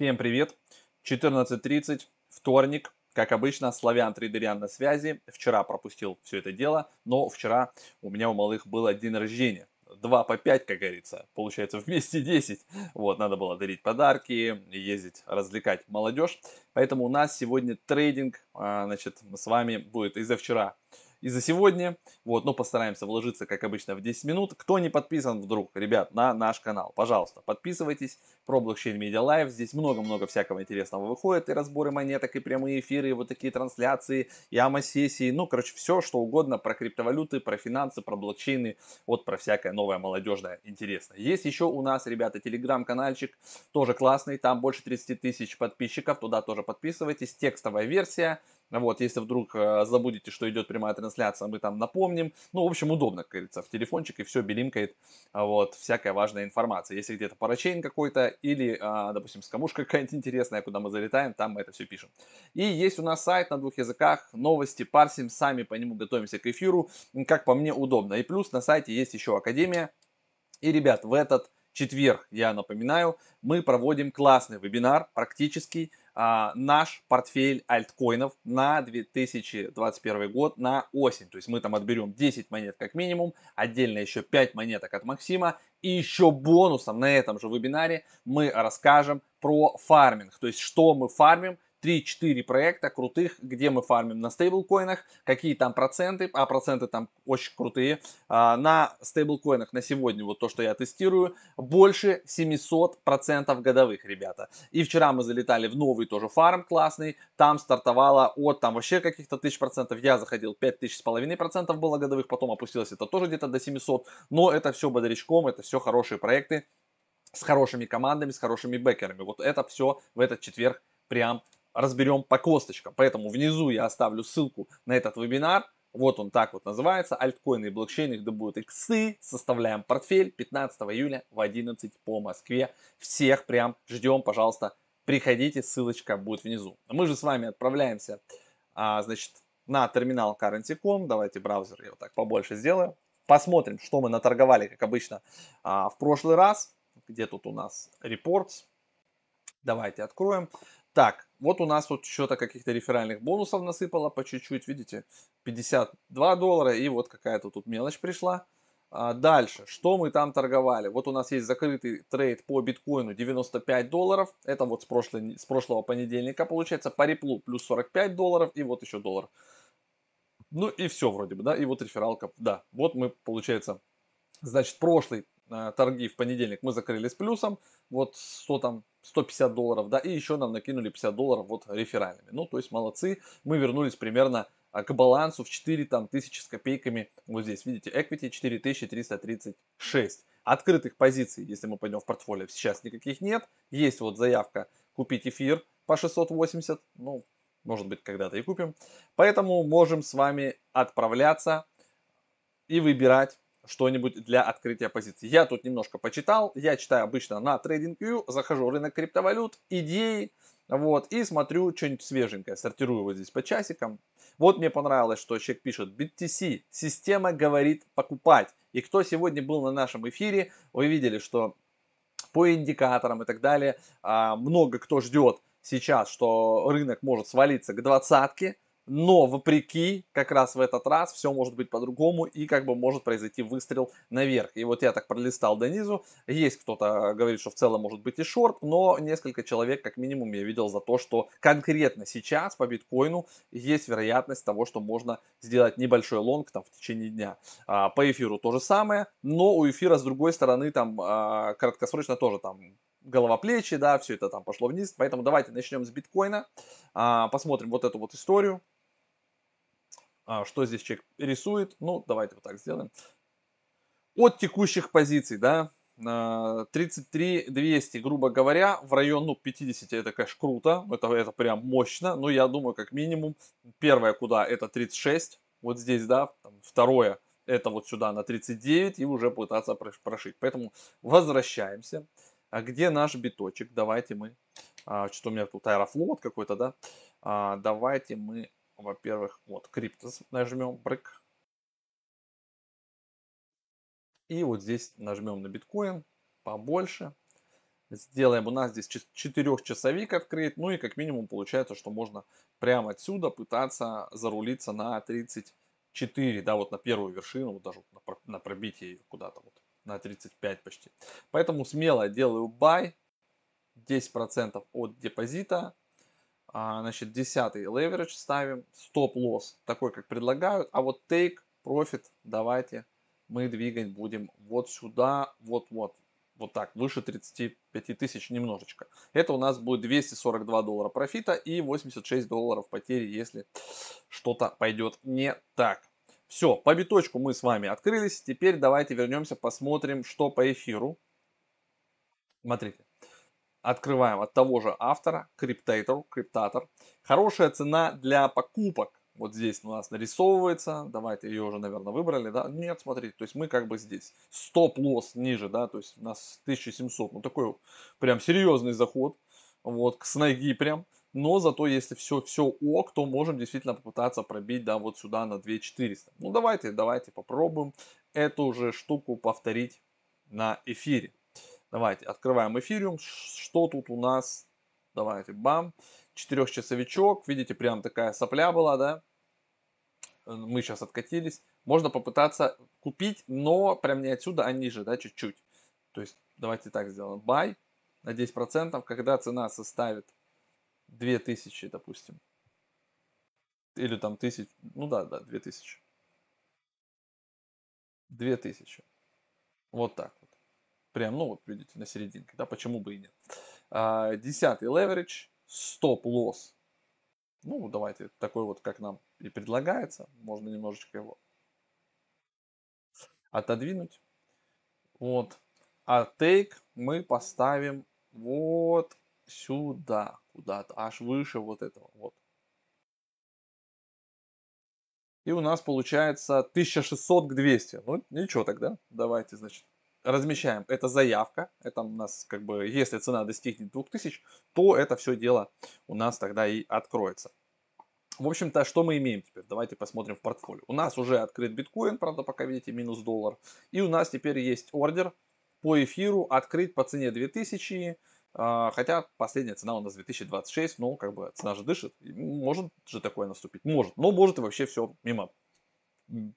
Всем привет! 14.30, вторник. Как обычно, Славян Трейдерян на связи. Вчера пропустил все это дело, но вчера у меня у малых был день рождения. 2 по 5, как говорится, получается вместе 10. Вот, надо было дарить подарки, ездить, развлекать молодежь. Поэтому у нас сегодня трейдинг, а, значит, с вами будет из-за вчера и за сегодня. Вот, но постараемся вложиться, как обычно, в 10 минут. Кто не подписан вдруг, ребят, на наш канал, пожалуйста, подписывайтесь. Про блокчейн Media Live. Здесь много-много всякого интересного выходит. И разборы монеток, и прямые эфиры, и вот такие трансляции, и АМА-сессии. Ну, короче, все, что угодно про криптовалюты, про финансы, про блокчейны. Вот про всякое новое молодежное интересное. Есть еще у нас, ребята, телеграм-канальчик. Тоже классный. Там больше 30 тысяч подписчиков. Туда тоже подписывайтесь. Текстовая версия вот, если вдруг э, забудете, что идет прямая трансляция, мы там напомним. Ну, в общем, удобно, как говорится, в телефончик и все белимкает, вот, всякая важная информация. Если где-то парачейн какой-то или, э, допустим, скамушка какая-нибудь интересная, куда мы залетаем, там мы это все пишем. И есть у нас сайт на двух языках, новости, парсим, сами по нему готовимся к эфиру, как по мне удобно. И плюс на сайте есть еще Академия. И, ребят, в этот четверг, я напоминаю, мы проводим классный вебинар, практический, а, наш портфель альткоинов на 2021 год на осень. То есть мы там отберем 10 монет как минимум, отдельно еще 5 монеток от Максима. И еще бонусом на этом же вебинаре мы расскажем про фарминг. То есть что мы фармим, 3-4 проекта крутых, где мы фармим на стейблкоинах, какие там проценты, а проценты там очень крутые. А, на стейблкоинах на сегодня, вот то, что я тестирую, больше 700% годовых, ребята. И вчера мы залетали в новый тоже фарм классный, там стартовало от там вообще каких-то тысяч процентов, я заходил 5000 с половиной процентов было годовых, потом опустилось это тоже где-то до 700, но это все бодрячком, это все хорошие проекты с хорошими командами, с хорошими бэкерами. Вот это все в этот четверг прям разберем по косточкам. Поэтому внизу я оставлю ссылку на этот вебинар. Вот он так вот называется. Альткоины и блокчейны, где будут иксы. Составляем портфель 15 июля в 11 по Москве. Всех прям ждем, пожалуйста, приходите, ссылочка будет внизу. Мы же с вами отправляемся, а, значит, на терминал Currency.com. Давайте браузер я вот так побольше сделаю. Посмотрим, что мы наторговали, как обычно, а, в прошлый раз. Где тут у нас reports? Давайте откроем. Так, вот у нас тут что-то каких-то реферальных бонусов насыпало по чуть-чуть, видите, 52 доллара и вот какая-то тут мелочь пришла. А дальше, что мы там торговали? Вот у нас есть закрытый трейд по биткоину 95 долларов, это вот с, прошлой, с прошлого понедельника получается, по реплу плюс 45 долларов и вот еще доллар. Ну и все вроде бы, да, и вот рефералка, да, вот мы, получается, значит, прошлый торги в понедельник мы закрыли с плюсом, вот 100 там 150 долларов, да, и еще нам накинули 50 долларов вот реферальными. Ну, то есть молодцы, мы вернулись примерно а, к балансу в 4 там, тысячи с копейками. Вот здесь, видите, equity 4336. Открытых позиций, если мы пойдем в портфолио, сейчас никаких нет. Есть вот заявка купить эфир по 680, ну, может быть, когда-то и купим. Поэтому можем с вами отправляться и выбирать что-нибудь для открытия позиций. Я тут немножко почитал, я читаю обычно на TradingView, захожу в рынок криптовалют, идеи, вот, и смотрю что-нибудь свеженькое, сортирую вот здесь по часикам. Вот мне понравилось, что человек пишет, BTC, система говорит покупать. И кто сегодня был на нашем эфире, вы видели, что по индикаторам и так далее, а, много кто ждет сейчас, что рынок может свалиться к двадцатке, но вопреки, как раз в этот раз все может быть по-другому и как бы может произойти выстрел наверх. И вот я так пролистал до низу, есть кто-то говорит, что в целом может быть и шорт, но несколько человек как минимум я видел за то, что конкретно сейчас по биткоину есть вероятность того, что можно сделать небольшой лонг там в течение дня. А, по эфиру то же самое, но у эфира с другой стороны там а, краткосрочно тоже там голова плечи, да, все это там пошло вниз. Поэтому давайте начнем с биткоина, а, посмотрим вот эту вот историю. А, что здесь человек рисует? Ну, давайте вот так сделаем. От текущих позиций, да, 33 200, грубо говоря, в район, ну, 50 это, конечно, круто, это, это прям мощно, но я думаю, как минимум, первое куда, это 36, вот здесь, да, там, второе, это вот сюда на 39 и уже пытаться прошить. Поэтому возвращаемся. А где наш биточек? Давайте мы, а, что у меня тут аэрофлот какой-то, да, а, давайте мы во-первых, вот Cryptos нажмем, брык. И вот здесь нажмем на биткоин побольше. Сделаем у нас здесь 4-часовик открыть. Ну и как минимум получается, что можно прямо отсюда пытаться зарулиться на 34. Да, вот на первую вершину, вот даже на пробитие куда-то вот на 35 почти. Поэтому смело делаю buy. 10% от депозита. А, значит, 10 leverage ставим. Стоп-лосс такой, как предлагают. А вот take profit давайте мы двигать будем вот сюда, вот-вот. Вот так, выше 35 тысяч немножечко. Это у нас будет 242 доллара профита и 86 долларов потери, если что-то пойдет не так. Все, по биточку мы с вами открылись. Теперь давайте вернемся, посмотрим, что по эфиру. Смотрите. Открываем от того же автора, Cryptator, Cryptator. Хорошая цена для покупок вот здесь у нас нарисовывается, давайте ее уже, наверное, выбрали, да, нет, смотрите, то есть мы как бы здесь, стоп-лосс ниже, да, то есть у нас 1700, ну такой прям серьезный заход, вот, с ноги прям, но зато если все, все ок, то можем действительно попытаться пробить, да, вот сюда на 2400. Ну давайте, давайте попробуем эту же штуку повторить на эфире. Давайте, открываем эфириум, что тут у нас, давайте, бам, четырехчасовичок, видите, прям такая сопля была, да, Э, мы сейчас откатились, можно попытаться купить, но прям не отсюда, а ниже, да, чуть-чуть. То есть давайте так сделаем. Buy на 10%, когда цена составит 2000, допустим. Или там 1000, ну да, да, 2000. 2000. Вот так вот. Прям, ну вот видите, на серединке, да, почему бы и нет. А, десятый leverage, стоп-лосс ну, давайте такой вот, как нам и предлагается. Можно немножечко его отодвинуть. Вот. А take мы поставим вот сюда, куда-то, аж выше вот этого. Вот. И у нас получается 1600 к 200. Ну, ничего тогда. Давайте, значит, размещаем. Это заявка. Это у нас как бы, если цена достигнет 2000, то это все дело у нас тогда и откроется. В общем-то, что мы имеем теперь? Давайте посмотрим в портфолио. У нас уже открыт биткоин, правда, пока видите, минус доллар. И у нас теперь есть ордер по эфиру открыть по цене 2000, а, хотя последняя цена у нас 2026, но как бы цена же дышит, может же такое наступить, может, но может и вообще все мимо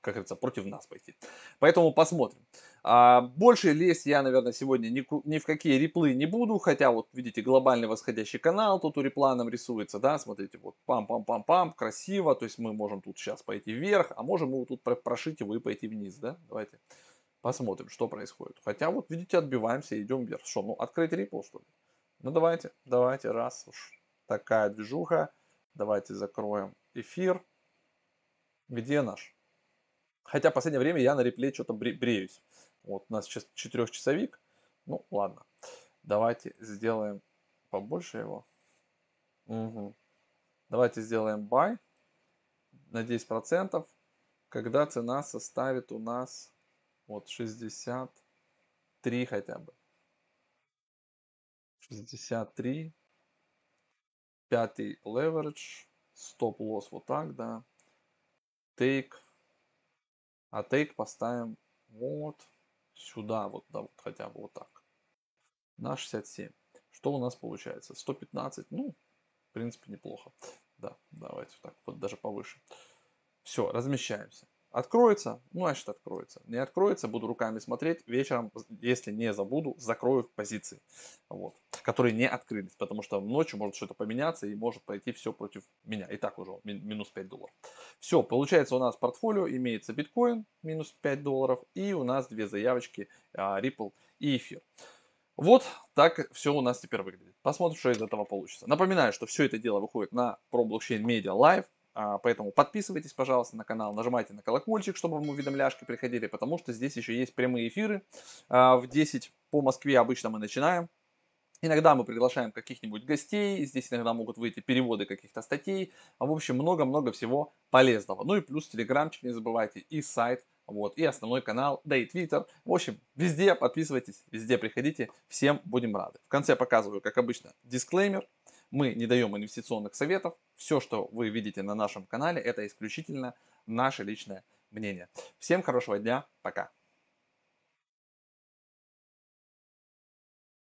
как говорится, против нас пойти. Поэтому посмотрим. А, больше лезть я, наверное, сегодня ни, в какие реплы не буду, хотя вот видите глобальный восходящий канал тут у репла нам рисуется, да, смотрите, вот пам-пам-пам-пам, красиво, то есть мы можем тут сейчас пойти вверх, а можем мы тут прошить его и пойти вниз, да, давайте посмотрим, что происходит. Хотя вот, видите, отбиваемся и идем вверх. Что, ну открыть репл, что ли? Ну давайте, давайте, раз уж такая движуха, давайте закроем эфир. Где наш? Хотя в последнее время я на реплей что-то бреюсь. Вот у нас сейчас четырехчасовик. Ну, ладно. Давайте сделаем побольше его. Угу. Давайте сделаем buy на 10%, когда цена составит у нас вот 63 хотя бы. 63. Пятый leverage. Стоп-лосс вот так, да. Take а take поставим вот сюда, вот, да, вот хотя бы вот так. На 67. Что у нас получается? 115, ну, в принципе, неплохо. Да, давайте вот так, вот даже повыше. Все, размещаемся. Откроется, ну, значит откроется. Не откроется, буду руками смотреть. Вечером, если не забуду, закрою позиции, вот, которые не открылись. Потому что ночью может что-то поменяться и может пойти все против меня. И так уже минус 5 долларов. Все, получается у нас портфолио имеется биткоин минус 5 долларов. И у нас две заявочки а, Ripple и эфир. Вот так все у нас теперь выглядит. Посмотрим, что из этого получится. Напоминаю, что все это дело выходит на ProBlockchain Media Live. А, поэтому подписывайтесь, пожалуйста, на канал, нажимайте на колокольчик, чтобы вам уведомляшки приходили, потому что здесь еще есть прямые эфиры. А, в 10 по Москве обычно мы начинаем. Иногда мы приглашаем каких-нибудь гостей, здесь иногда могут выйти переводы каких-то статей. В общем, много-много всего полезного. Ну и плюс телеграмчик не забывайте и сайт, вот, и основной канал, да и твиттер. В общем, везде подписывайтесь, везде приходите, всем будем рады. В конце показываю, как обычно, дисклеймер. Мы не даем инвестиционных советов. Все, что вы видите на нашем канале, это исключительно наше личное мнение. Всем хорошего дня. Пока.